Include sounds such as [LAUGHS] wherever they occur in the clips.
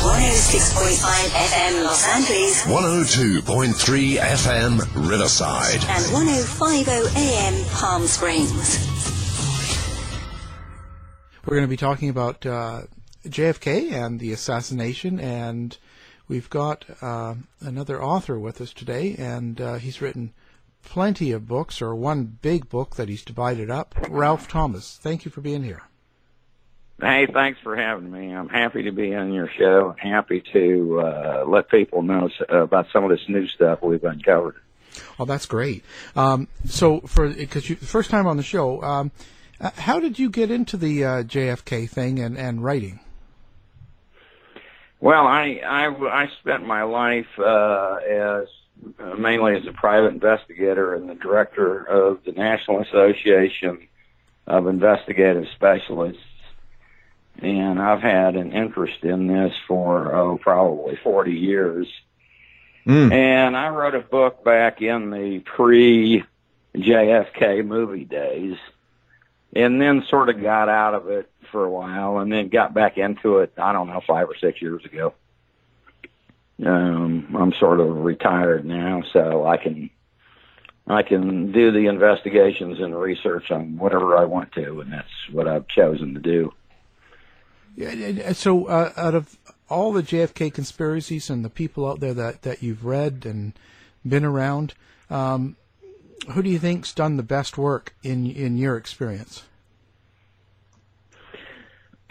Heard on 106.5 FM Los Angeles 102.3 FM Riverside. and 105.0 AM Palm Springs. We're going to be talking about uh, JFK and the assassination, and we've got uh, another author with us today, and uh, he's written plenty of books, or one big book that he's divided up. Ralph Thomas, thank you for being here. Hey, thanks for having me. I'm happy to be on your show. Happy to uh, let people know about some of this new stuff we've uncovered. Oh, that's great. Um, so, for because you first time on the show, um, how did you get into the uh, JFK thing and, and writing? Well, I I, I spent my life uh, as uh, mainly as a private investigator and the director of the National Association of Investigative Specialists, and I've had an interest in this for oh probably 40 years. And I wrote a book back in the pre JFK movie days, and then sort of got out of it for a while, and then got back into it. I don't know, five or six years ago. Um, I'm sort of retired now, so I can I can do the investigations and research on whatever I want to, and that's what I've chosen to do. Yeah, so, uh, out of all the JFK conspiracies and the people out there that, that you've read and been around, um, who do you think's done the best work in in your experience?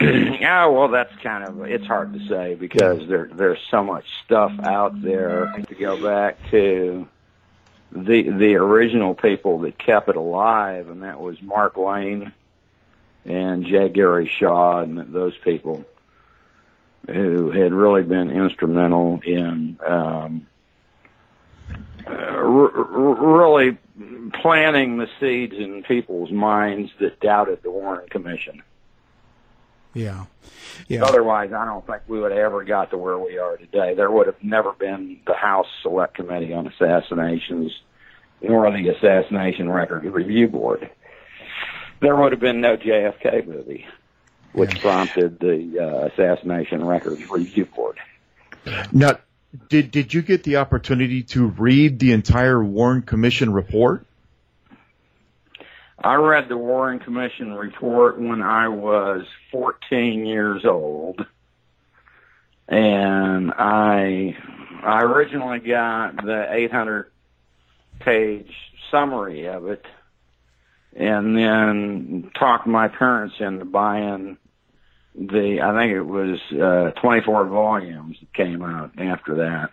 [CLEARS THROAT] yeah, well, that's kind of it's hard to say because there there's so much stuff out there to go back to the the original people that kept it alive, and that was Mark Lane and J. Gary Shaw and those people who had really been instrumental in um, uh, r- r- really planting the seeds in people's minds that doubted the Warren Commission. Yeah, yeah, Otherwise, I don't think we would have ever got to where we are today. There would have never been the House Select Committee on Assassinations, nor the Assassination Record Review Board. There would have been no JFK movie, which prompted the uh, Assassination Records Review Board. Now, did did you get the opportunity to read the entire Warren Commission report? I read the Warren Commission report when I was 14 years old, and I I originally got the 800 page summary of it, and then talked my parents into buying the I think it was uh, 24 volumes that came out after that.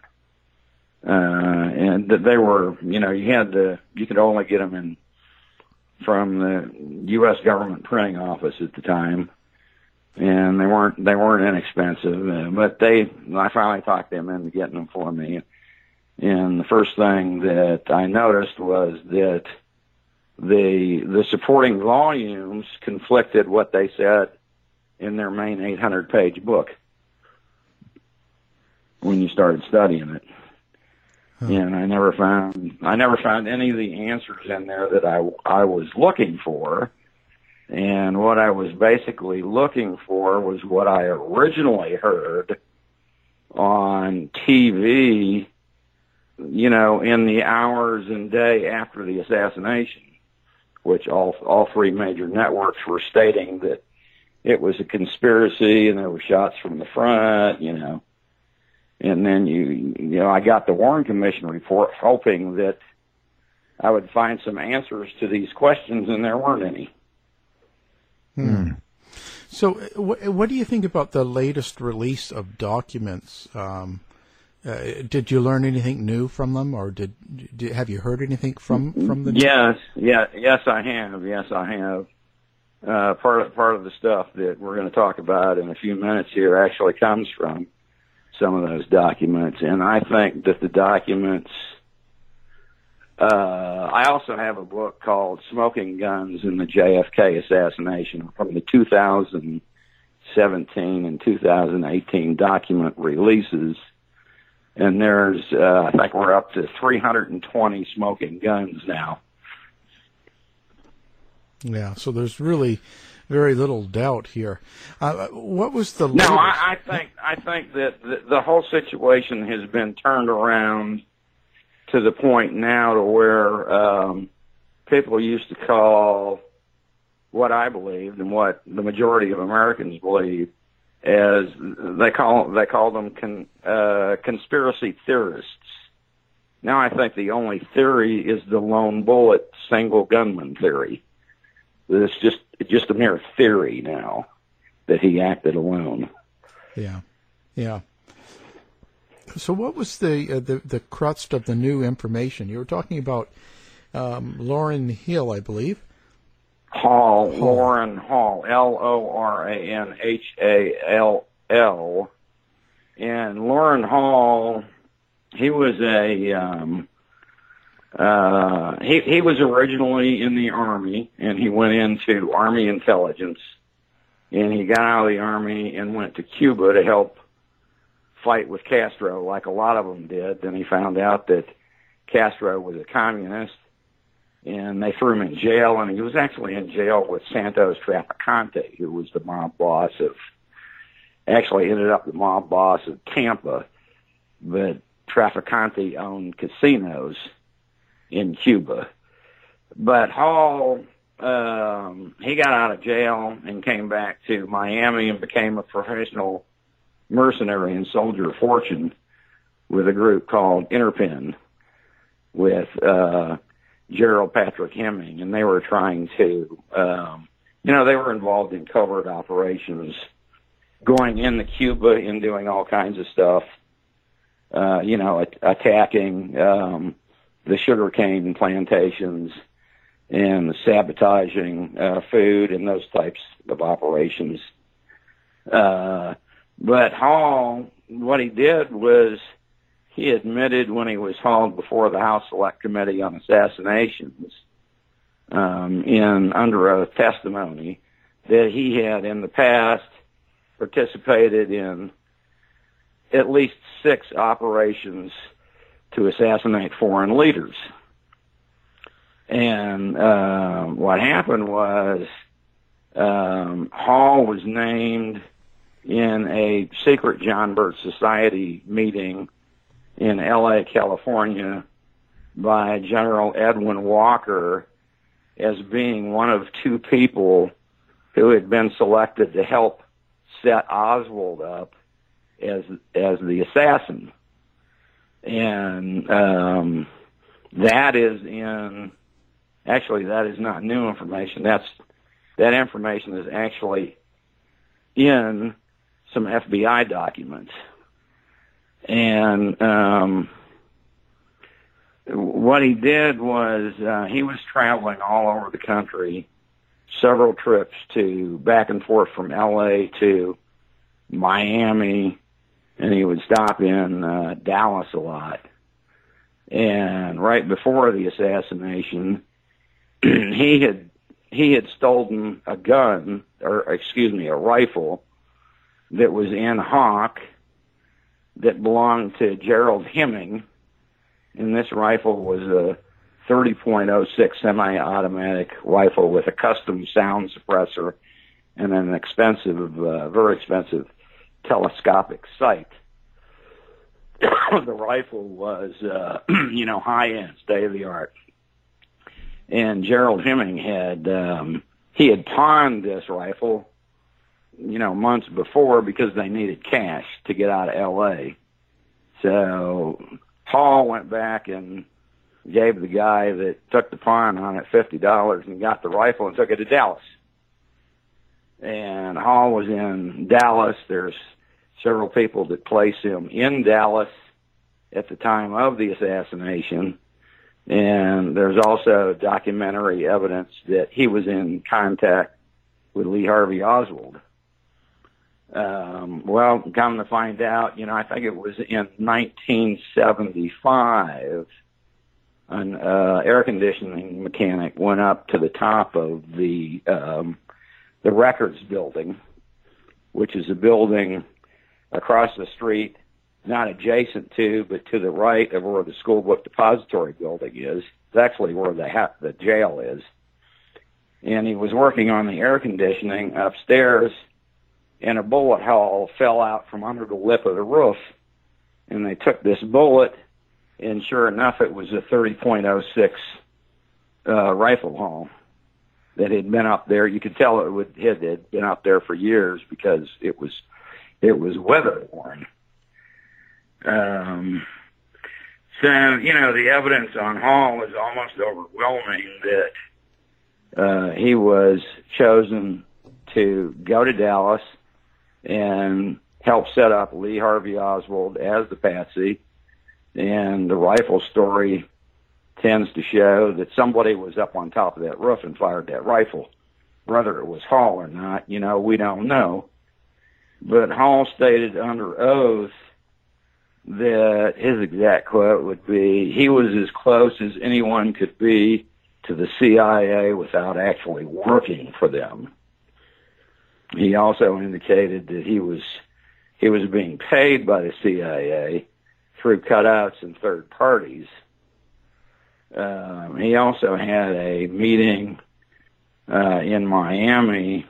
uh, and they were, you know, you had to, you could only get them in from the U.S. government printing office at the time, and they weren't they weren't inexpensive. Uh, but they, I finally talked them into getting them for me. And the first thing that I noticed was that the the supporting volumes conflicted what they said in their main 800 page book when you started studying it. Huh. And I never found I never found any of the answers in there that I I was looking for. And what I was basically looking for was what I originally heard on TV, you know, in the hours and day after the assassination, which all all three major networks were stating that it was a conspiracy and there were shots from the front, you know. And then you, you know, I got the Warren Commission report hoping that I would find some answers to these questions, and there weren't any. Hmm. So, what, what do you think about the latest release of documents? Um, uh, did you learn anything new from them, or did, did have you heard anything from from the? Yes, yeah, yes, I have. Yes, I have. Uh, part of part of the stuff that we're going to talk about in a few minutes here actually comes from some of those documents, and I think that the documents. Uh, I also have a book called "Smoking Guns in the JFK Assassination" from the 2017 and 2018 document releases, and there's uh, I think we're up to 320 smoking guns now. Yeah, so there's really very little doubt here. Uh, what was the? No, I, I think I think that the, the whole situation has been turned around to the point now to where um, people used to call what I believed and what the majority of Americans believe as they call they call them con, uh, conspiracy theorists. Now I think the only theory is the lone bullet single gunman theory. It's just just a mere theory now that he acted alone. Yeah, yeah. So, what was the uh, the the crust of the new information you were talking about? Um, Loran Hill, I believe. Hall, Hall. Loran Hall, L O R A N H A L L, and Loran Hall. He was a um, uh, he he was originally in the army, and he went into army intelligence, and he got out of the army and went to Cuba to help fight with Castro, like a lot of them did. Then he found out that Castro was a communist, and they threw him in jail, and he was actually in jail with Santos Trafficante, who was the mob boss of. Actually, ended up the mob boss of Tampa, but Trafficante owned casinos in Cuba. But Hall, um, he got out of jail and came back to Miami and became a professional mercenary and soldier of fortune with a group called Interpen with uh, Gerald Patrick Hemming, and they were trying to, um, you know, they were involved in covert operations, going into Cuba and doing all kinds of stuff, uh, you know, attacking um, the sugarcane plantations and sabotaging uh, food and those types of operations. Uh, but Hall, what he did was he admitted when he was hauled before the House Select Committee on Assassinations um, in under oath testimony that he had in the past participated in at least six operations to assassinate foreign leaders. And uh, what happened was um, Hall was named in a secret John Birch Society meeting in L.A., California, by General Edwin Walker as being one of two people who had been selected to help set Oswald up as as the assassin and um, that is in actually that is not new information. That's that information is actually in some FBI documents, and um, what he did was uh, he was traveling all over the country, several trips to back and forth from L.A. to Miami, and he would stop in uh, Dallas a lot. And right before the assassination, [CLEARS THROAT] he had he had stolen a gun, or excuse me, a rifle that was in Hawk that belonged to Gerald Hemming, and this rifle was a 30.06 semi-automatic rifle with a custom sound suppressor and an expensive, uh, very expensive telescopic sight. [COUGHS] the rifle was, uh, [CLEARS THROAT] you know, high end, state of the art. And Gerald Hemming had, um, he had pawned this rifle, you know, months before because they needed cash to get out of L.A. So Hall went back and gave the guy that took the pawn on it fifty dollars and got the rifle and took it to Dallas. And Hall was in Dallas. There's several people that place him in Dallas at the time of the assassination. And there's also documentary evidence that he was in contact with Lee Harvey Oswald. Um, well, come to find out, you know, I think it was in 1975, an uh, air conditioning mechanic went up to the top of the um, the records building, which is a building across the street, not adjacent to, but to the right of where the school book depository building is. It's actually where the ha- the jail is. And he was working on the air conditioning upstairs, and a bullet hole fell out from under the lip of the roof. And they took this bullet, and sure enough, it was a 30.06 uh, rifle hole that had been up there. You could tell it would, it had been up there for years because it was it was weather worn. Um, so you know the evidence on Hall is almost overwhelming that uh, he was chosen to go to Dallas and help set up Lee Harvey Oswald as the patsy, and the rifle story tends to show that somebody was up on top of that roof and fired that rifle. Whether it was Hall or not, you know, we don't know. But Hall stated under oath that his exact quote would be, he was as close as anyone could be to the CIA without actually working for them. He also indicated that he was he was being paid by the CIA through cutouts and third parties. Um, he also had a meeting uh, in Miami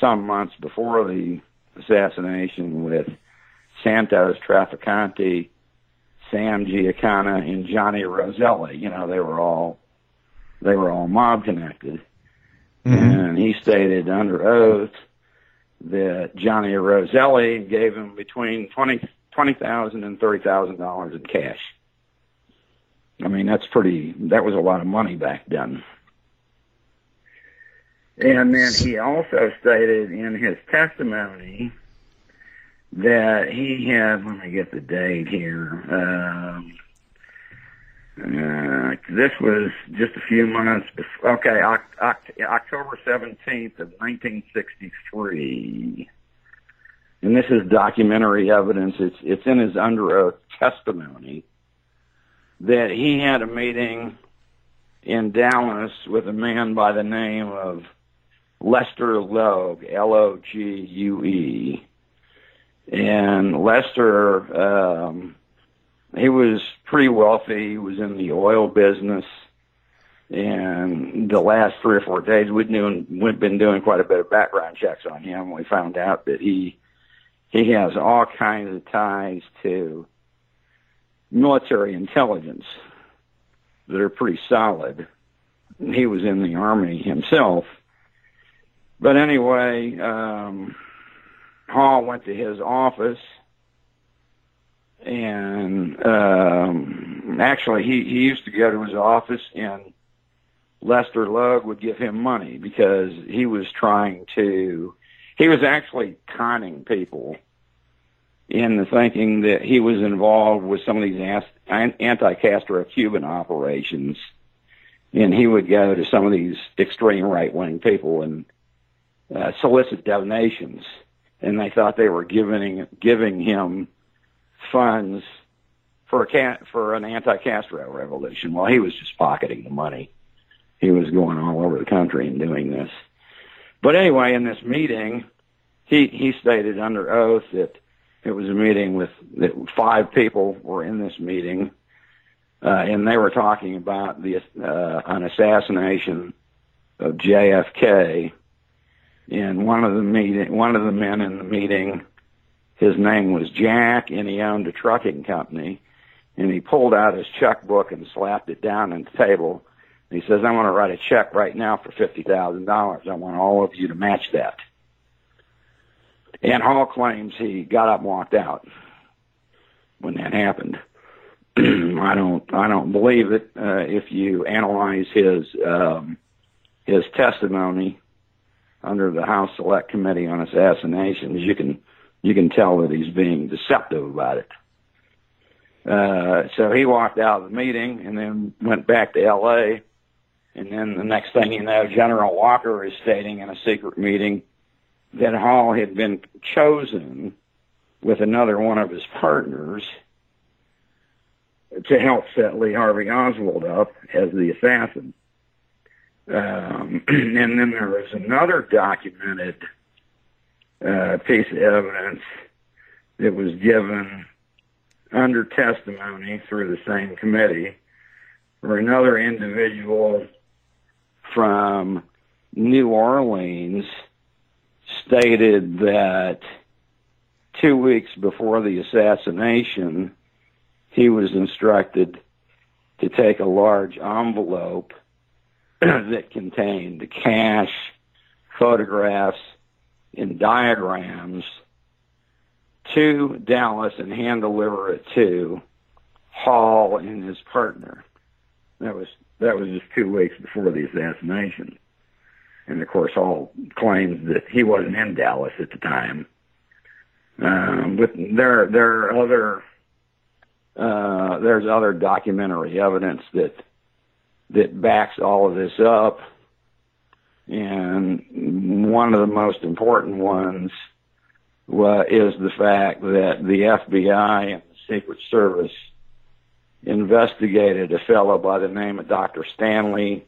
some months before the assassination with Santos Trafficante, Sam Giancana, and Johnny Roselli. You know, they were all they were all mob connected. Mm-hmm. And he stated under oath that Johnny Roselli gave him between twenty twenty thousand and thirty thousand dollars in cash. I mean, that's pretty. That was a lot of money back then. And then he also stated in his testimony that he had, let me get the date here. Um, uh, this was just a few months before, okay, October 17th of 1963. And this is documentary evidence. It's, it's in his under oath testimony that he had a meeting in Dallas with a man by the name of Lester Logue, L-O-G-U-E. And Lester, um, he was pretty wealthy. He was in the oil business. And the last three or four days, we'd, doing, we'd been doing quite a bit of background checks on him. We found out that he he has all kinds of ties to military intelligence that are pretty solid. He was in the army himself, but anyway, um, Hall went to his office and um, actually he, he used to go to his office and Lester Logue would give him money because he was trying to he was actually conning people in the thinking that he was involved with some of these anti-Castro Cuban operations, and he would go to some of these extreme right-wing people and uh, solicit donations, and they thought they were giving giving him funds for a for an anti-Castro revolution. Well, he was just pocketing the money. He was going all over the country and doing this. But anyway, in this meeting, he he stated under oath that it was a meeting with that five people were in this meeting, uh, and they were talking about the uh, an assassination of JFK. And one of the meeting, one of the men in the meeting, his name was Jack, and he owned a trucking company. And he pulled out his checkbook and slapped it down on the table. And he says, "I want to write a check right now for fifty thousand dollars. I want all of you to match that." And Hall claims he got up and walked out when that happened. [CLEARS THROAT] I don't I don't believe it. Uh, if you analyze his um, his testimony under the House Select Committee on Assassinations, you can you can tell that he's being deceptive about it. Uh, so he walked out of the meeting and then went back to L.A. And then the next thing you know, General Walker is stating in a secret meeting that Hall had been chosen with another one of his partners to help set Lee Harvey Oswald up as the assassin. Um, [CLEARS THROAT] and then there was another documented uh, piece of evidence that was given under testimony through the same committee where another individual from New Orleans stated that two weeks before the assassination, he was instructed to take a large envelope [CLEARS THROAT] that contained cash, photographs, and diagrams to Dallas and hand deliver it to Hall and his partner. That was that was just two weeks before the assassination and of course Hall claims that he wasn't in Dallas at the time. Um, but there there are other uh, there's other documentary evidence that that backs all of this up, and one of the most important ones uh, is the fact that the FBI and the Secret Service investigated a fellow by the name of Dr. Stanley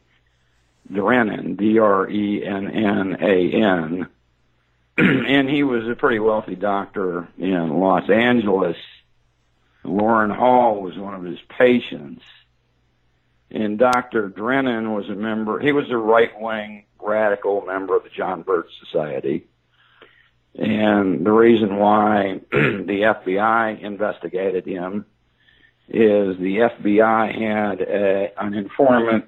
Drennan, D-R-E-N-N-A-N. [CLEARS THROAT] and he was a pretty wealthy doctor in Los Angeles. Loran Hall was one of his patients. And Dr. Drennan was a member, he was a right-wing radical member of the John Birch Society. And the reason why [CLEARS THROAT] the FBI investigated him is the FBI had a, an informant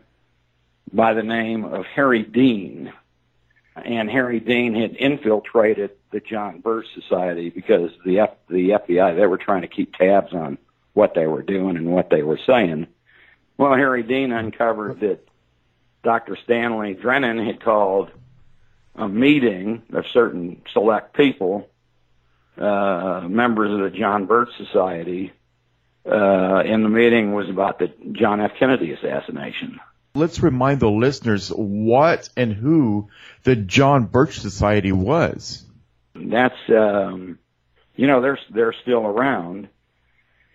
by the name of Harry Dean. And Harry Dean had infiltrated the John Birch Society because the F- the FBI they were trying to keep tabs on what they were doing and what they were saying. Well, Harry Dean uncovered that Dr. Stanley Drennan had called a meeting of certain select people, uh, members of the John Birch Society, uh, and the meeting was about the John F. Kennedy assassination let's remind the listeners what and who the John Birch Society was. That's um, you know they're they're still around,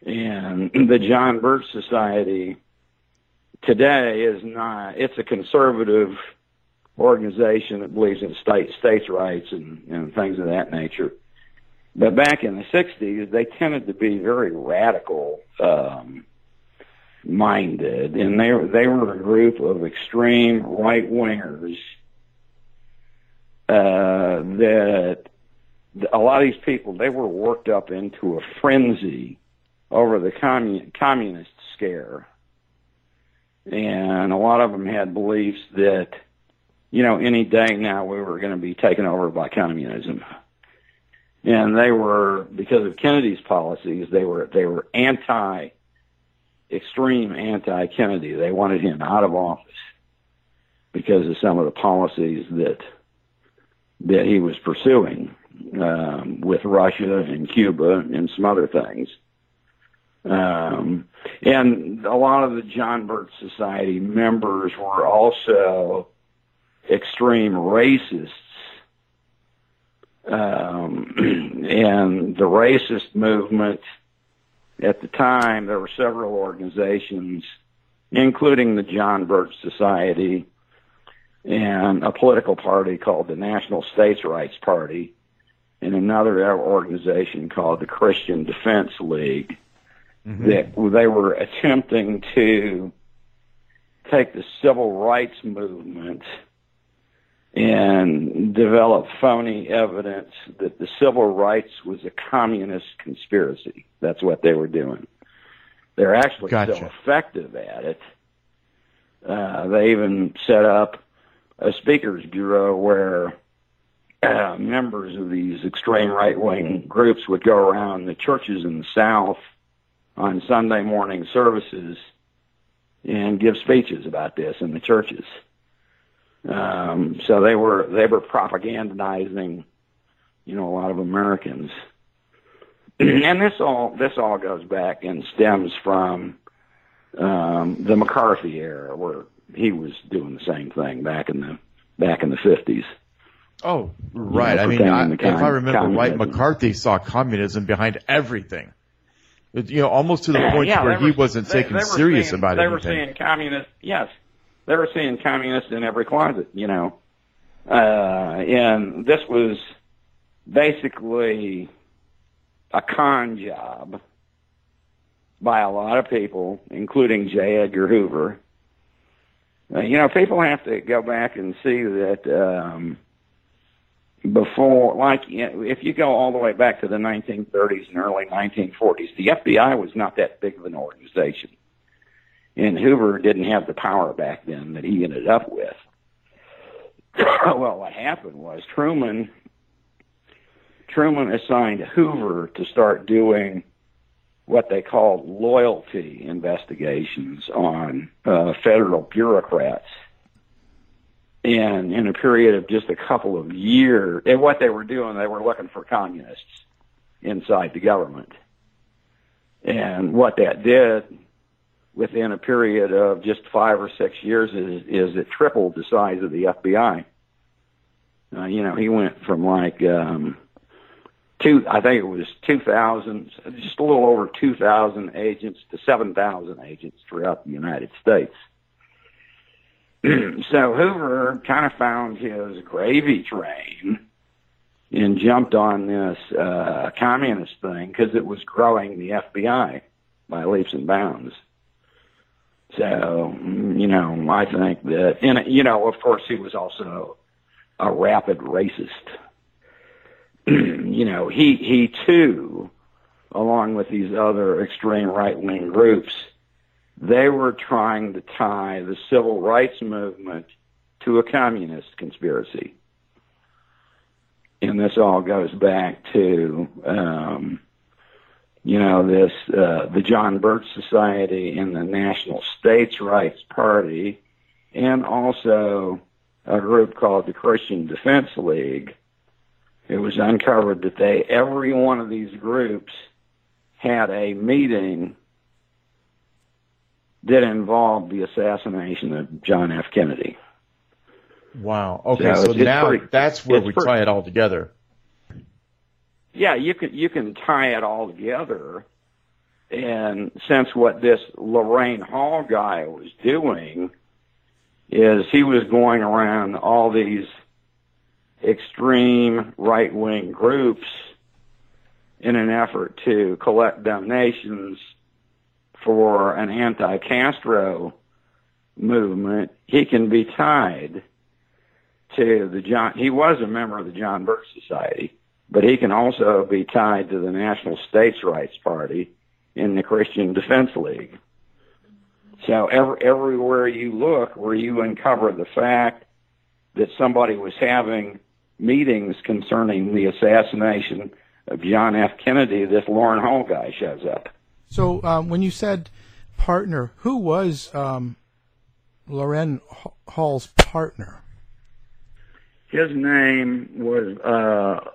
and the John Birch Society today is not. It's a conservative organization that believes in state states' rights and, and things of that nature. But back in the '60s, they tended to be very radical. Um, minded, and they they were a group of extreme right wingers uh, that a lot of these people they were worked up into a frenzy over the commun- communist scare, and a lot of them had beliefs that you know any day now we were going to be taken over by communism. And they were because of Kennedy's policies, they were they were anti extreme anti-Kennedy. They wanted him out of office because of some of the policies that that he was pursuing. um, with Russia and Cuba and some other things. Um, and a lot of the John Birch Society members were also extreme racists. Um, [CLEARS THROAT] and the racist movement at the time, there were several organizations, including the John Birch Society and a political party called the National States Rights Party and another organization called the Christian Defense League mm-hmm. that they were attempting to take the civil rights movement and develop phony evidence that the civil rights was a communist conspiracy. That's what they were doing. They're actually gotcha. still effective at it. Uh, they even set up a speakers bureau where uh, members of these extreme right wing groups would go around the churches in the South on Sunday morning services and give speeches about this in the churches. Um, so they were they were propagandizing, you know, a lot of Americans. [CLEARS THROAT] and this all this all goes back and stems from um, the McCarthy era, where he was doing the same thing back in the back in the fifties. Oh, right. You know, I mean, I, if I remember communism. right, McCarthy saw communism behind everything. You know, almost to the point yeah, where he wasn't they, taken they serious seeing, about they anything. They were seeing communist. Yes, they were seeing communists in every closet. You know, uh, and this was basically a con job by a lot of people, including J. Edgar Hoover. Uh, you know, people have to go back and see that um, before, like, if you go all the way back to the 1930s and early 1940s, the FBI was not that big of an organization. And Hoover didn't have the power back then that he ended up with. [COUGHS] well, what happened was Truman Truman assigned Hoover to start doing what they called loyalty investigations on uh, federal bureaucrats. And in a period of just a couple of years, and what they were doing, they were looking for communists inside the government. And what that did within a period of just five or six years is, is it tripled the size of the FBI. Uh, you know, he went from like, um, two, I think it was 2,000, just a little over 2,000 agents to 7,000 agents throughout the United States. [CLEARS THROAT] so Hoover kind of found his gravy train and jumped on this uh, communist thing because it was growing the FBI by leaps and bounds. So, you know, I think that, and, you know, of course, he was also a rapid racist. [CLEARS THROAT] you know, he he too, along with these other extreme right wing groups, they were trying to tie the civil rights movement to a communist conspiracy. And this all goes back to, um, you know, this uh, the John Birch Society and the National States Rights Party, and also a group called the Christian Defense League it was uncovered that they every one of these groups had a meeting that involved the assassination of John F. Kennedy. Wow. Okay, so, so now pretty, that's where we pretty, tie it all together. Yeah, you can you can tie it all together. And since what this Lorraine Hall guy was doing is he was going around all these extreme right wing groups in an effort to collect donations for an anti Castro movement, he can be tied to the John. He was a member of the John Birch Society, but he can also be tied to the National States Rights Party in the Christian Defense League. So every, everywhere you look, where you uncover the fact that somebody was having meetings concerning the assassination of John F. Kennedy, this Loran Hall guy shows up. So um, when you said partner, who was um, Loran Hall's partner? His name was uh,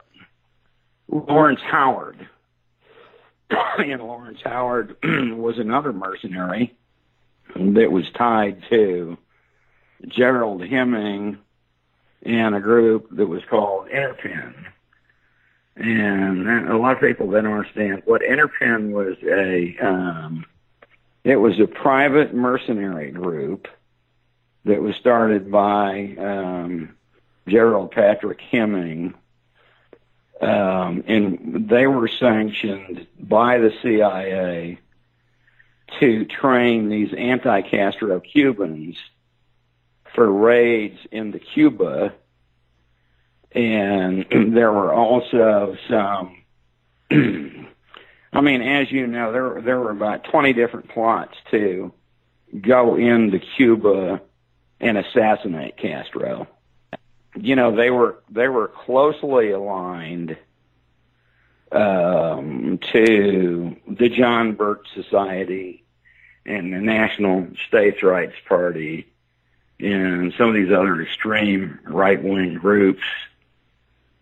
Lawrence Howard. [COUGHS] and Lawrence Howard [COUGHS] was another mercenary that was tied to Gerald Hemming and a group that was called Interpen. And a lot of people don't understand what Interpen was a, um, it was a private mercenary group that was started by um, Gerald Patrick Hemming um, and they were sanctioned by the CIA to train these anti-Castro Cubans for raids into Cuba. And [CLEARS THROAT] there were also some, [CLEARS THROAT] I mean, as you know, there, there were about 20 different plots to go into Cuba and assassinate Castro you know they were they were closely aligned um, to the John Birch Society and the National States Rights Party and some of these other extreme right wing groups.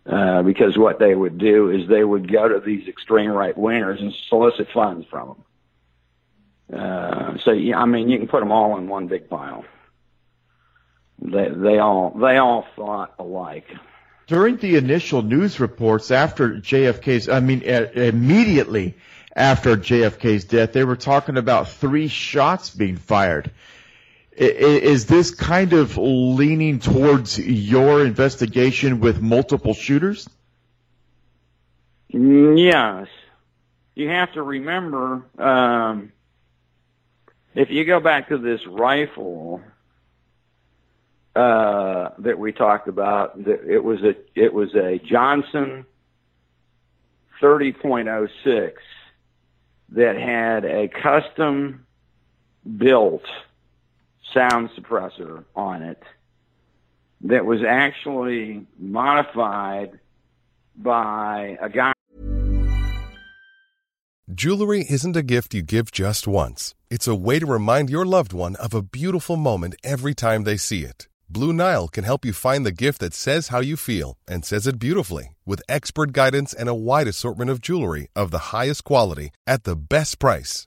Uh, because what they would do is they would go to these extreme right wingers and solicit funds from them. Uh, so, yeah, I mean, you can put them all in one big pile. They they all they all thought alike. During the initial news reports after JFK's, I mean, immediately after JFK's death, they were talking about three shots being fired. Is this kind of leaning towards your investigation with multiple shooters? Yes. You have to remember, um, if you go back to this rifle, uh, that we talked about. It was a it was a Johnson 30.06 that had a custom built sound suppressor on it that was actually modified by a guy. Jewelry isn't a gift you give just once. It's a way to remind your loved one of a beautiful moment every time they see it. Blue Nile can help you find the gift that says how you feel and says it beautifully with expert guidance and a wide assortment of jewelry of the highest quality at the best price.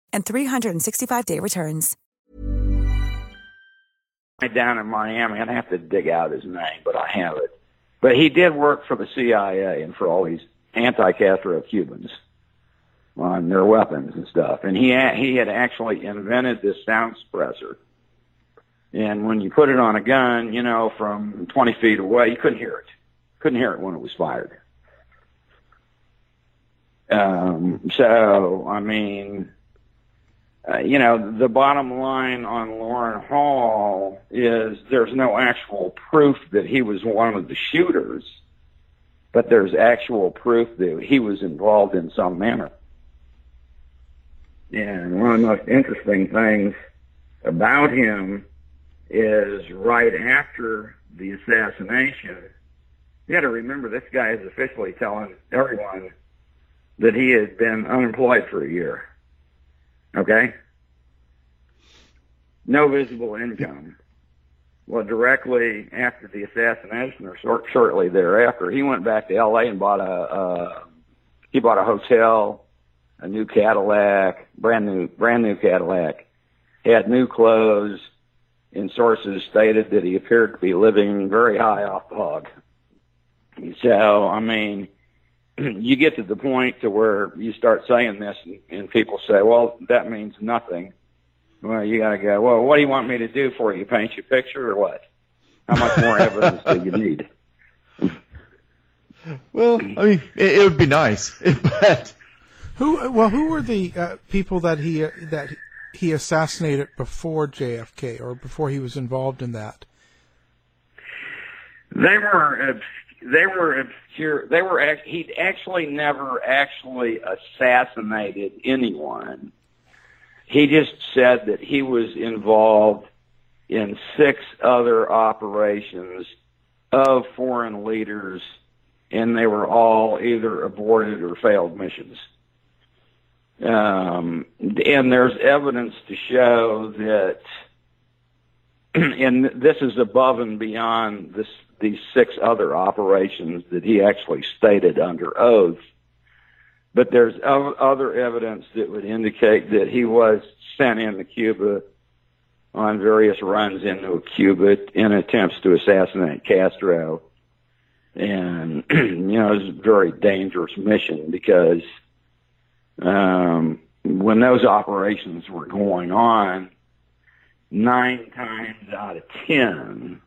and 365 day returns. Down in Miami, I'd have to dig out his name, but I have it. But he did work for the CIA and for all these anti-Castro Cubans. on their weapons and stuff. And he ha- he had actually invented this sound suppressor. And when you put it on a gun, you know, from 20 feet away, you couldn't hear it. Couldn't hear it when it was fired. Um, so, I mean, uh, you know, the bottom line on Loran Hall is there's no actual proof that he was one of the shooters, but there's actual proof that he was involved in some manner. And one of the most interesting things about him is right after the assassination, you got to remember this guy is officially telling everyone that he had been unemployed for a year. Okay? No visible income. Well, directly after the assassination or short, shortly thereafter, he went back to LA and bought a, uh, he bought a hotel, a new Cadillac, brand new, brand new Cadillac, had new clothes, and sources stated that he appeared to be living very high off the hog. So, I mean, [CLEARS THROAT] you get to the point to where you start saying this and, and people say, well, that means nothing. Well, you gotta go, well, what do you want me to do for you? Paint you a picture or what? How much more evidence do you need? [LAUGHS] Well, I mean, it, it would be nice, [LAUGHS] but Who? Well, who were the uh, people that he uh, that he assassinated before JFK or before he was involved in that? They were obs- they were obscure. They were he'd actually never actually assassinated anyone. He just said that he was involved in six other operations of foreign leaders, and they were all either aborted or failed missions. Um, and there's evidence to show that, [CLEARS THROAT] and this is above and beyond this, these six other operations that he actually stated under oath. But there's other evidence that would indicate that he was sent into Cuba on various runs into Cuba in attempts to assassinate Castro. And, [CLEARS THROAT] you know, it was a very dangerous mission because um, when those operations were going on, nine times out of ten,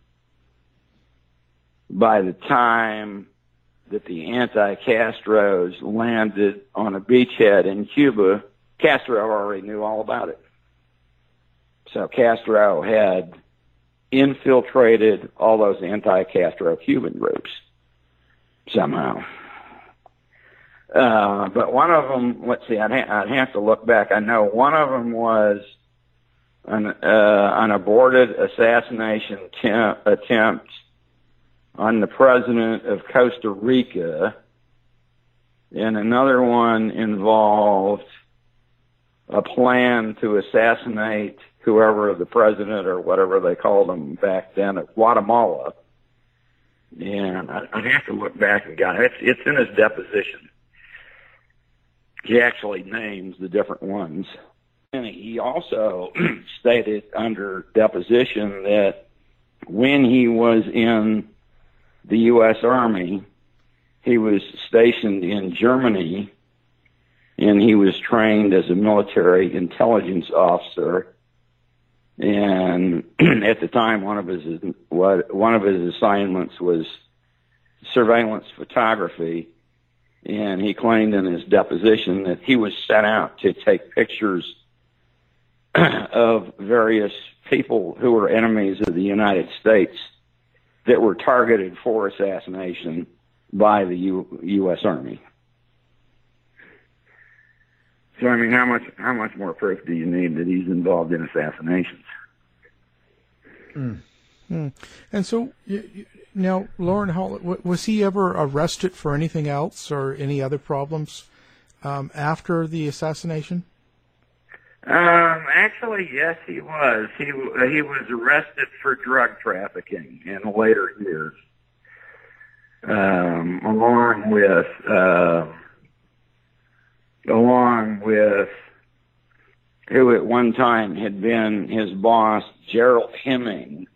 by the time that the anti-Castros landed on a beachhead in Cuba, Castro already knew all about it. So Castro had infiltrated all those anti-Castro Cuban groups somehow. Uh, but one of them, let's see, I'd, ha- I'd have to look back. I know one of them was an, uh, an aborted assassination tem- attempt on the president of Costa Rica, and another one involved a plan to assassinate whoever the president or whatever they called him back then at Guatemala. And I- I'd have to look back and got it. It's, it's in his deposition. He actually names the different ones. And he also [CLEARS THROAT] stated under deposition that when he was in the U.S. Army, he was stationed in Germany and he was trained as a military intelligence officer. And [CLEARS THROAT] at the time, one of his one of his assignments was surveillance photography, and he claimed in his deposition that he was sent out to take pictures [CLEARS THROAT] of various people who were enemies of the United States that were targeted for assassination by the U- U.S. Army. So I mean, how much how much more proof do you need that he's involved in assassinations? Hmm. And so y- y- now, Loran Hall, w- was he ever arrested for anything else or any other problems um, after the assassination? Um, actually, yes, he was. He he was arrested for drug trafficking in later years, um, along with uh, along with who at one time had been his boss, Gerald Hemming,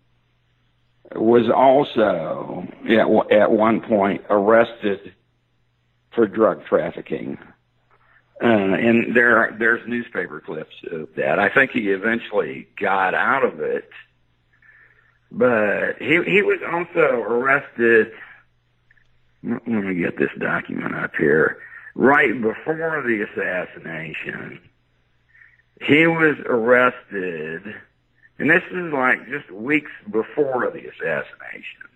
was also at, at one point arrested for drug trafficking. Uh, and there, there's newspaper clips of that. I think he eventually got out of it, but he he was also arrested. Let me get this document up here. Right before the assassination, he was arrested, and this is like just weeks before the assassination.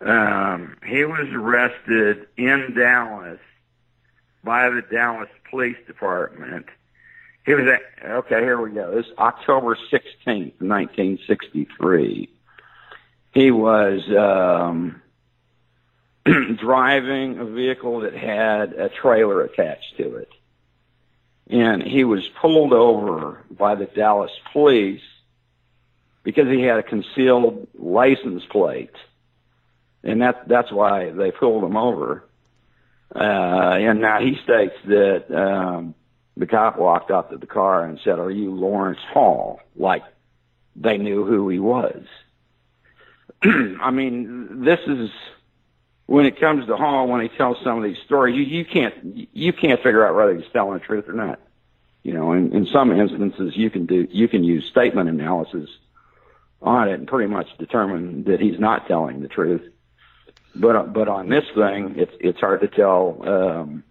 Um, he was arrested in Dallas by the Dallas Police Department. He was at, okay, here we go. This is October 16th, 1963. He was, um, [CLEARS THROAT] driving a vehicle that had a trailer attached to it. And he was pulled over by the Dallas police because he had a concealed license plate. And that, that's why they pulled him over. Uh, and now he states that, um, the cop walked up to the car and said, are you Lawrence Hall? Like they knew who he was. [CLEARS THROAT] I mean, this is, when it comes to Hall, when he tells some of these stories, you, you can't, you can't figure out whether he's telling the truth or not. You know, in, in some instances you can do, you can use statement analysis on it and pretty much determine that he's not telling the truth. But but on this thing, it's it's hard to tell. Um,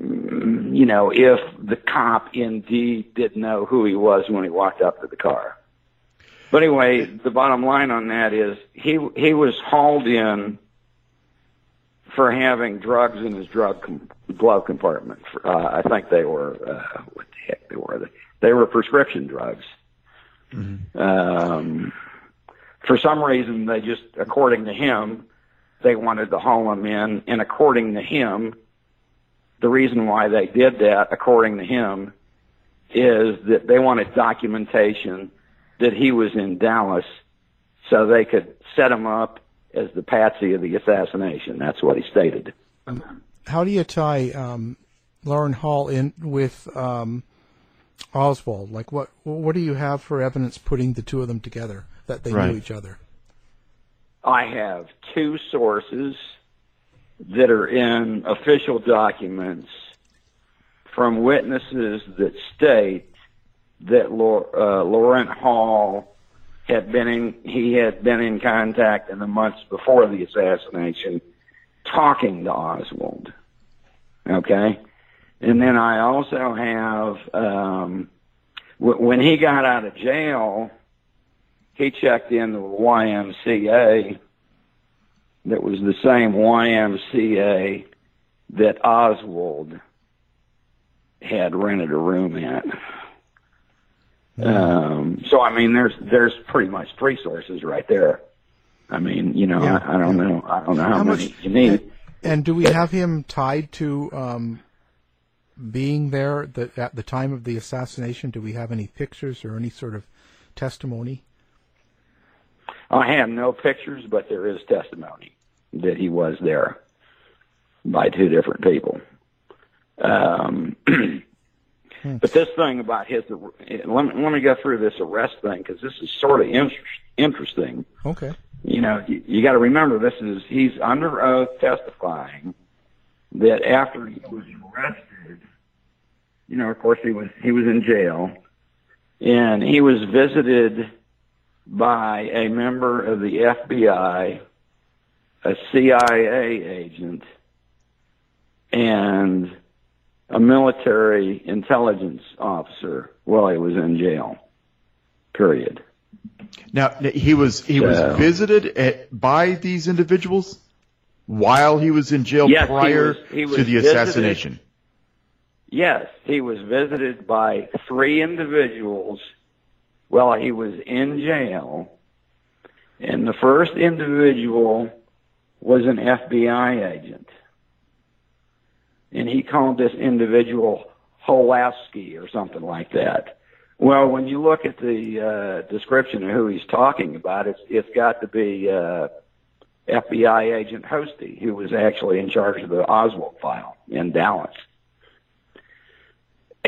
you know, if the cop indeed did know who he was when he walked up to the car. But anyway, the bottom line on that is he he was hauled in for having drugs in his drug com- glove compartment. Uh, I think they were uh, what the heck they were. They, they were prescription drugs. Mm-hmm. Um, for some reason, they just, according to him, they wanted to haul him in, and according to him, the reason why they did that, according to him, is that they wanted documentation that he was in Dallas so they could set him up as the patsy of the assassination. That's what he stated. How do you tie um, Loran Hall in with um, Oswald? Like, what what do you have for evidence putting the two of them together that they Right. knew each other? I have two sources that are in official documents from witnesses that state that Lau- uh, Loran Hall had been in, he had been in contact in the months before the assassination talking to Oswald. Okay? And then I also have, um, w- when he got out of jail, he checked in the YMCA that was the same YMCA that Oswald had rented a room at. Um, so I mean, there's there's pretty much three sources right there. I mean, you know, Yeah. I, I don't know, I don't know how, How many much- you need. And do we have him tied to um, being there the, at the time of the assassination? Do we have any pictures or any sort of testimony? I have no pictures, but there is testimony that he was there by two different people. Um, [CLEARS THROAT] but this thing about his, let me, let me go through this arrest thing because this is sort of inter- interesting. Okay. You know, you, you got to remember this is he's under oath testifying that after he was arrested, you know, of course he was he was in jail, and he was visited by a member of the FBI, a CIA agent, and a military intelligence officer while he was in jail. Period. Now he was he was visited at, by these individuals while he was in jail Yes, he prior was- he was to the visited. assassination. Yes, he was visited by three individuals while he was in jail. And the first individual was an FBI agent. And he called this individual Holaski or something like that. Well, when you look at the uh, description of who he's talking about, it's it's got to be uh, FBI agent Hosty, who was actually in charge of the Oswald file in Dallas.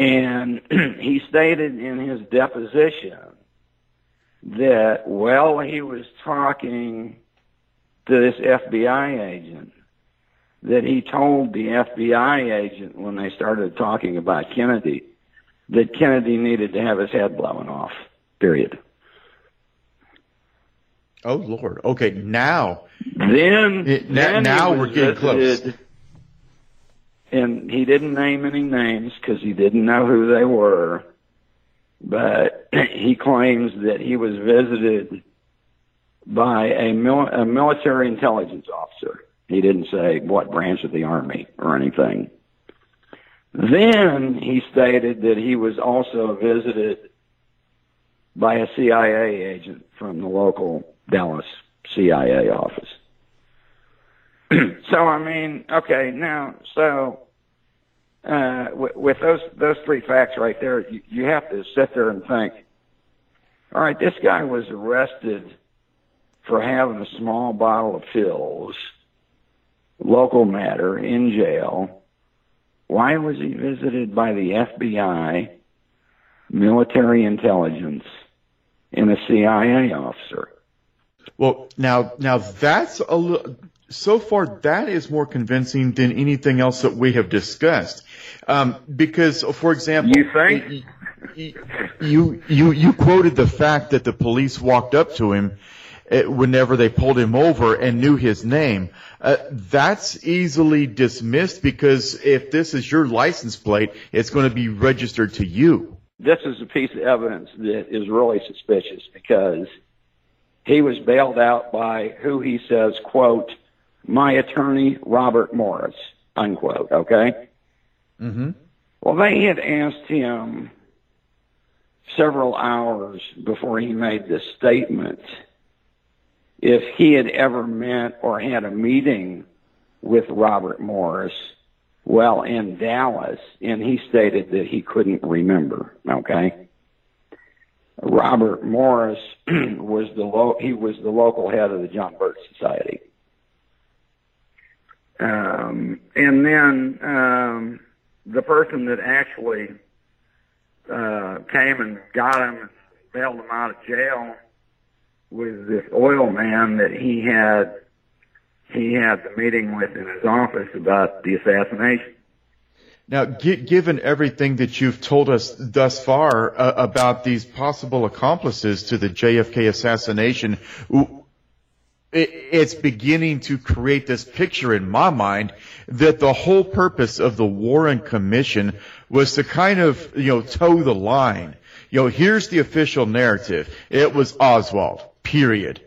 And [CLEARS THROAT] he stated in his deposition that while he was talking to this FBI agent, that he told the FBI agent when they started talking about Kennedy that Kennedy needed to have his head blown off. Period. Oh Lord. Okay, now. Then, then now he we're getting close. And he didn't name any names because he didn't know who they were. But [CLEARS THROAT] he claims that he was visited by a, mil- a military intelligence officer. He didn't say what branch of the army or anything. Then he stated that he was also visited by a CIA agent from the local Dallas CIA office. [CLEARS THROAT] so I mean, okay, now so uh, with, with those those three facts right there, you, you have to sit there and think. All right, this guy was arrested for having a small bottle of pills, local matter, in jail. Why was he visited by the FBI, military intelligence, and a CIA officer? Well, now, now that's a little, so far that is more convincing than anything else that we have discussed. Um, because, for example, You think? you, you, you quoted the fact that the police walked up to him uh, whenever they pulled him over and knew his name. Uh, that's easily dismissed because if this is your license plate, it's going to be registered to you. this is a piece of evidence that is really suspicious because he was bailed out by who he says, quote, my attorney, Robert Morris, unquote, okay? Mm-hmm. Well, they had asked him several hours before he made this statement if he had ever met or had a meeting with Robert Morris well in Dallas, and he stated that he couldn't remember, okay? Robert Morris [CLEARS THROAT] was the lo- he was the local head of the John Birch Society. Um, and then um, the person that actually uh, came and got him and bailed him out of jail was this oil man that he had he had the meeting with in his office about the assassination. Now, gi- given everything that you've told us thus far uh, about these possible accomplices to the JFK assassination, it's beginning to create this picture in my mind that the whole purpose of the Warren Commission was to kind of, you know, toe the line. You know, here's the official narrative. It was Oswald, period.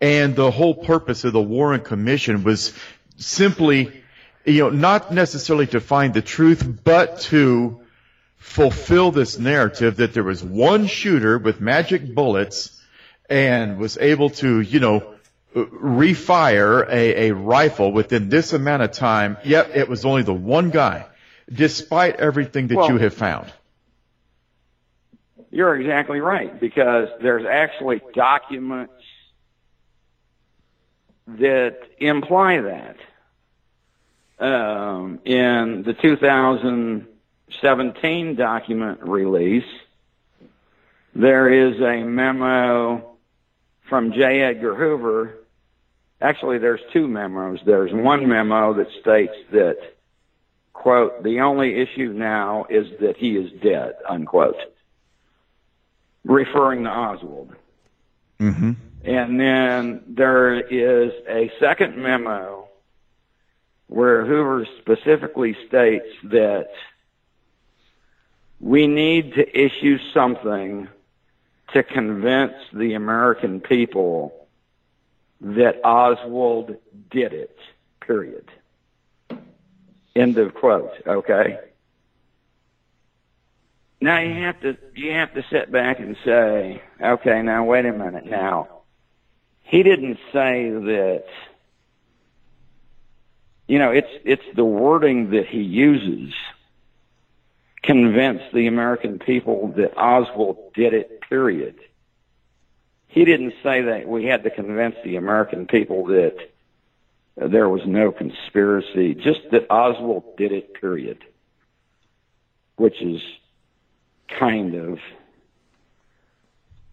And the whole purpose of the Warren Commission was simply you know, not necessarily to find the truth, but to fulfill this narrative that there was one shooter with magic bullets and was able to, you know, refire a, a rifle within this amount of time. Yep, it was only the one guy, despite everything that Well- you have found. You're exactly right because there's actually documents that imply that. Um, in the 2017 document release, there is a memo from J. Edgar Hoover. Actually, there's two memos. There's one memo that states that, quote, the only issue now is that he is dead, unquote, referring to Oswald. Mm-hmm. And then there is a second memo where Hoover specifically states that we need to issue something to convince the American people that Oswald did it, period. End of quote, okay? Now you have to you have to sit back and say, okay, now wait a minute now. He didn't say that you know, it's it's the wording that he uses convince the American people that Oswald did it, period. He didn't say that we had to convince the American people that there was no conspiracy, just that Oswald did it, period. Which is kind of,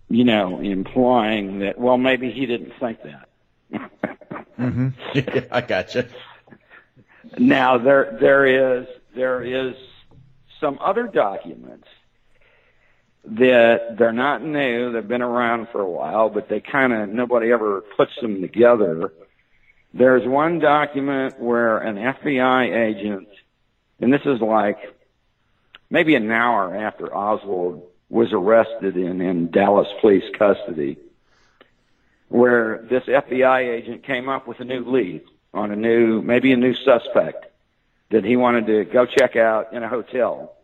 you know, implying that, well, maybe he didn't think that. Mm-hmm. Yeah, [LAUGHS] I gotcha. Now there there is there is some other documents that they're not new. They've been around for a while, but they kind of nobody ever puts them together. There's one document where an FBI agent, and this is like maybe an hour after Oswald was arrested in, in Dallas police custody, where this FBI agent came up with a new lead on a new, maybe a new suspect that he wanted to go check out in a hotel.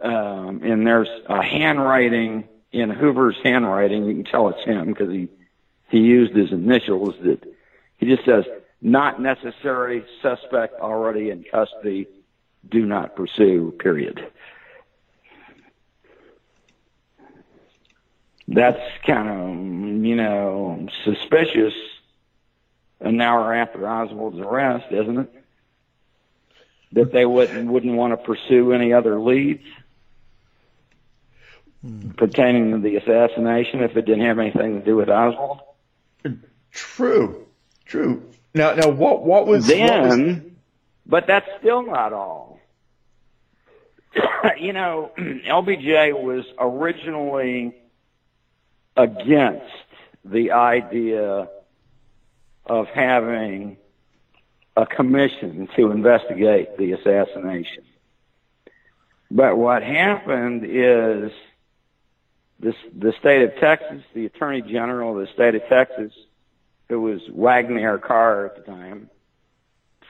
Um, and there's a handwriting in Hoover's handwriting. You can tell it's him because he, he used his initials that he just says, not necessary suspect already in custody. Do not pursue, period. That's kind of, you know, suspicious an hour after Oswald's arrest, isn't it? That they wouldn't wouldn't want to pursue any other leads pertaining to the assassination if it didn't have anything to do with Oswald. True, true. Now, now, what what was then? what was- but that's still not all. [COUGHS] you know, [CLEARS THROAT] LBJ was originally against the idea of having a commission to investigate the assassination. But what happened is this, the state of Texas, the attorney general of the state of Texas, who was Waggoner Carr at the time,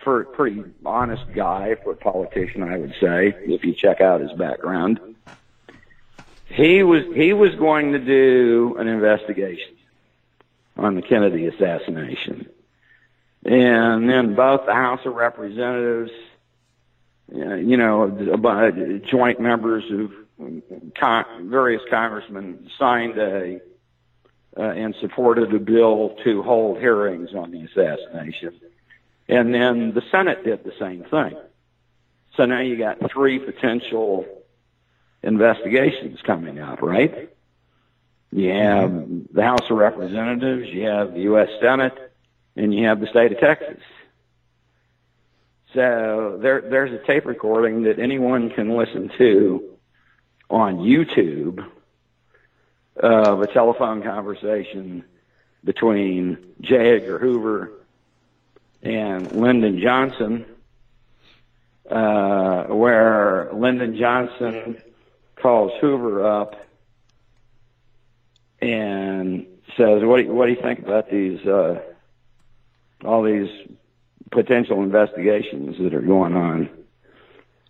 for a pretty honest guy for a politician, I would say, if you check out his background. He was he was going to do an investigation on the Kennedy assassination, and then both the House of Representatives, uh, you know, about joint members of con- various congressmen signed a uh, and supported a bill to hold hearings on the assassination. And then the Senate did the same thing. So now you got three potential investigations coming up, right? You have the House of Representatives, you have the U.S. Senate, and you have the state of Texas. So there, there's a tape recording that anyone can listen to on YouTube of a telephone conversation between J. Edgar Hoover and Lyndon Johnson, uh, where Lyndon Johnson calls Hoover up and says, "What do you, what do you think about these uh, all these potential investigations that are going on?"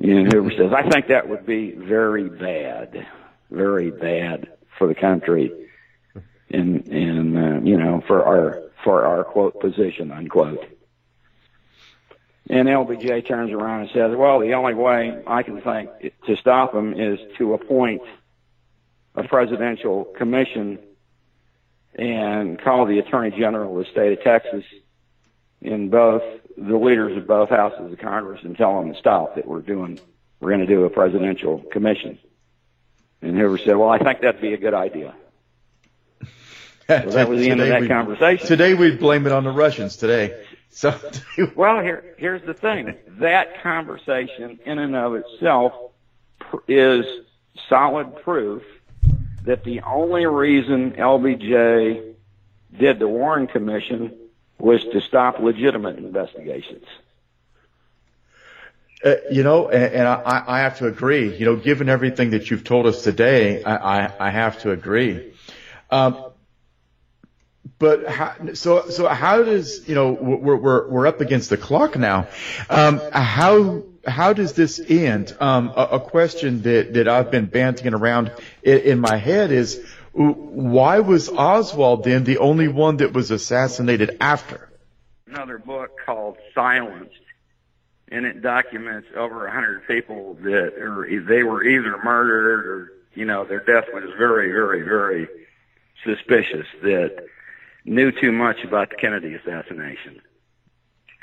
And Hoover says, "I think that would be very bad, very bad for the country, and and uh, you know for our for our quote position unquote." And LBJ turns around and says, well, the only way I can think to stop him is to appoint a presidential commission and call the attorney general of the state of Texas and both the leaders of both houses of Congress and tell them to stop that we're doing, we're going to do a presidential commission. And Hoover said, well, I think that'd be a good idea. [LAUGHS] So that was the end of Today that we- conversation. Today we blame it on the Russians. Today, [LAUGHS] so well, here here's the thing. That conversation, in and of itself, pr- is solid proof that the only reason LBJ did the Warren Commission was to stop legitimate investigations. Uh, you know, and, and I, I have to agree. You know, given everything that you've told us today, I, I, I have to agree. Um, but how, so so how does you know we're we're we're up against the clock now? Um, how how does this end? Um, a, a question that that I've been banting around in, in my head is why was Oswald then the only one that was assassinated after? Another book called Silenced, and it documents over a hundred people that are they were either murdered or you know their death was very very very suspicious that knew too much about the Kennedy assassination.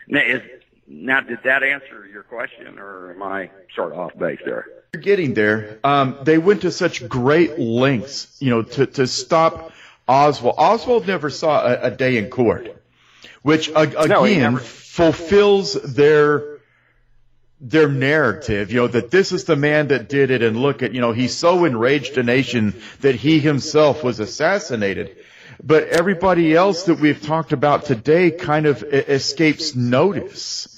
Now, is, now did that answer your question, or am I sort of off base there? You're getting there. Um, they went to such great lengths, you know, to, to stop Oswald. Oswald never saw a, a day in court. which ag- again No, never- fulfills their their narrative, you know, that this is the man that did it and look at, you know, he so enraged a nation that he himself was assassinated. But everybody else that we've talked about today kind of escapes notice.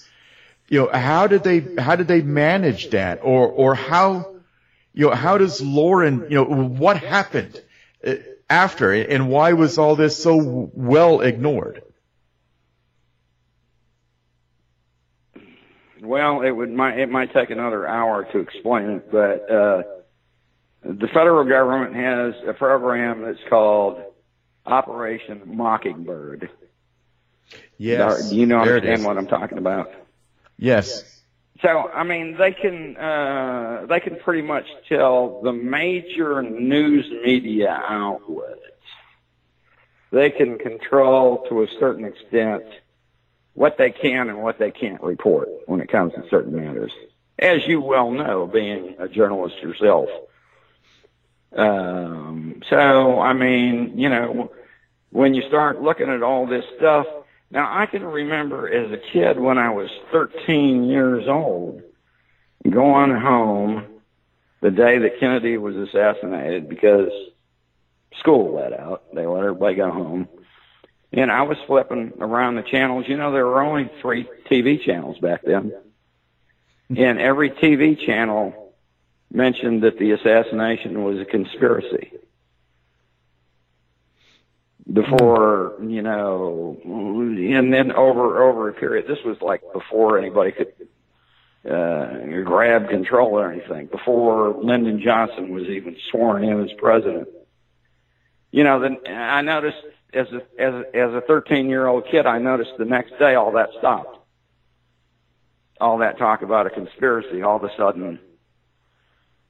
You know, how did they, how did they manage that? Or, or how, you know, how does Loran, you know, what happened uh, after and why was all this so well ignored? Well, it would might it might take another hour to explain it, but uh, the federal government has a program that's called Operation Mockingbird. Yes. Do you know understand what I'm talking about? Yes. So, I mean, they can uh, they can pretty much tell the major news media outlets. They can control to a certain extent what they can and what they can't report when it comes to certain matters, as you well know, being a journalist yourself. Um, so, I mean, you know, when you start looking at all this stuff, now I can remember as a kid when I was 13 years old, going home the day that Kennedy was assassinated because school let out. They let everybody go home. And I was flipping around the channels. You know, there were only three TV channels back then. And every TV channel mentioned that the assassination was a conspiracy. Before, you know, and then over, over a period, this was like before anybody could, uh, grab control or anything, before Lyndon Johnson was even sworn in as president. You know, then I noticed as a, as a, as a 13 year old kid, I noticed the next day all that stopped. All that talk about a conspiracy, all of a sudden,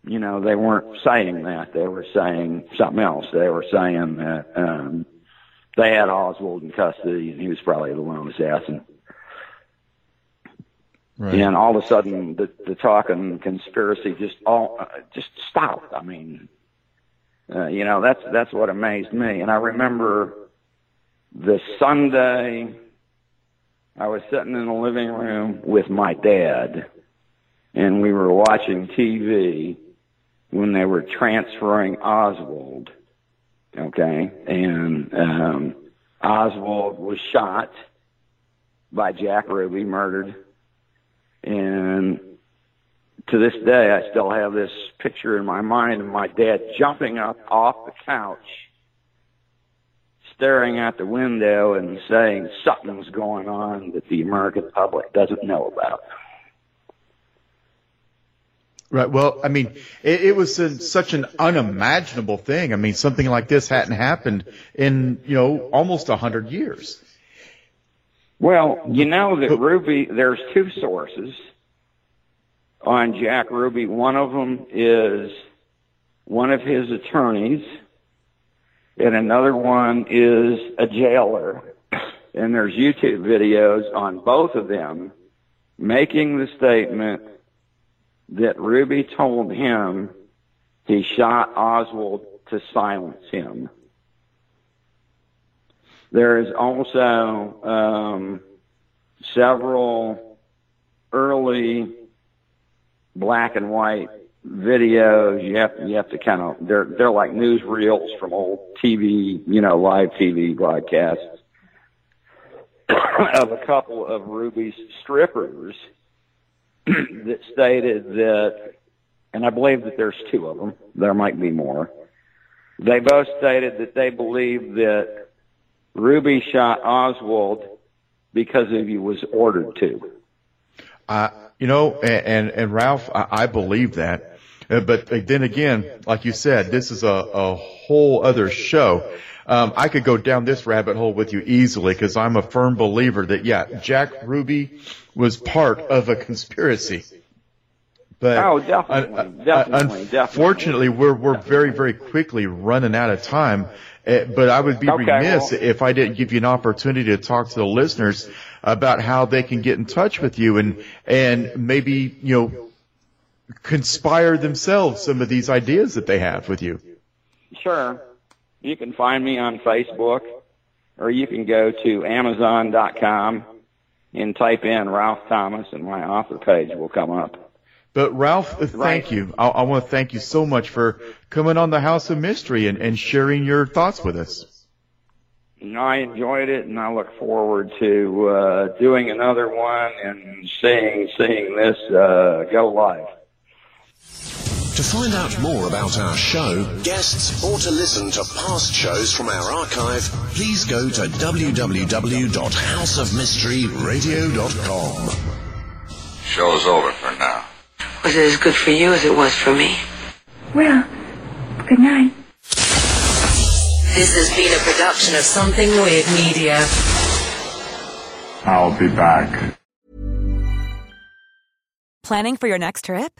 you know, they weren't saying that. They were saying something else. They were saying that, um, they had Oswald in custody and he was probably the lone assassin. Right. And all of a sudden, the, the talking conspiracy just all uh, just stopped. I mean, uh, you know, that's that's what amazed me. And I remember the Sunday I was sitting in the living room with my dad, and we were watching TV when they were transferring Oswald. Okay, and um, Oswald was shot by Jack Ruby, murdered, and to this day, I still have this picture in my mind of my dad jumping up off the couch, staring out the window and saying something's going on that the American public doesn't know about. Right. Well, I mean, it, it was a, such an unimaginable thing. I mean, something like this hadn't happened in, you know, almost a hundred years. Well, you know that Ruby, there's two sources on Jack Ruby. One of them is one of his attorneys, and another one is a jailer. And there's YouTube videos on both of them making the statement that Ruby told him he shot Oswald to silence him. There is also um, several early black and white videos. You have you have to kind of they're they're like newsreels from old TV, you know, live TV broadcasts [COUGHS] of a couple of Ruby's strippers that stated that, and I believe that there's two of them. There might be more. They both stated that they believe that Ruby shot Oswald because he was ordered to. Uh, you know, and, and, and Ralph, I, I believe that. Uh, but then again, like you said, this is a, a whole other show. Um, I could go down this rabbit hole with you easily because I'm a firm believer that, yeah, Jack Ruby was part of a conspiracy. But Oh, definitely, uh, definitely, unfortunately, we're we're very very quickly running out of time. Uh, but I would be Okay, remiss well- if I didn't give you an opportunity to talk to the listeners about how they can get in touch with you and and maybe you know conspire themselves some of these ideas that they have with you. Sure. You can find me on Facebook or you can go to Amazon.com and type in Ralph Thomas, and my author page will come up. But Ralph, thank Right. you. I, I want to thank you so much for coming on the House of Mystery and, and sharing your thoughts with us. I enjoyed it, and I look forward to uh, doing another one and seeing seeing this uh, go live. To find out more about our show, guests, or to listen to past shows from our archive, please go to www.houseofmysteryradio.com. Show's over for now. Was it as good for you as it was for me? Well, good night. This has been a production of Something Weird Media. I'll be back. Planning for your next trip?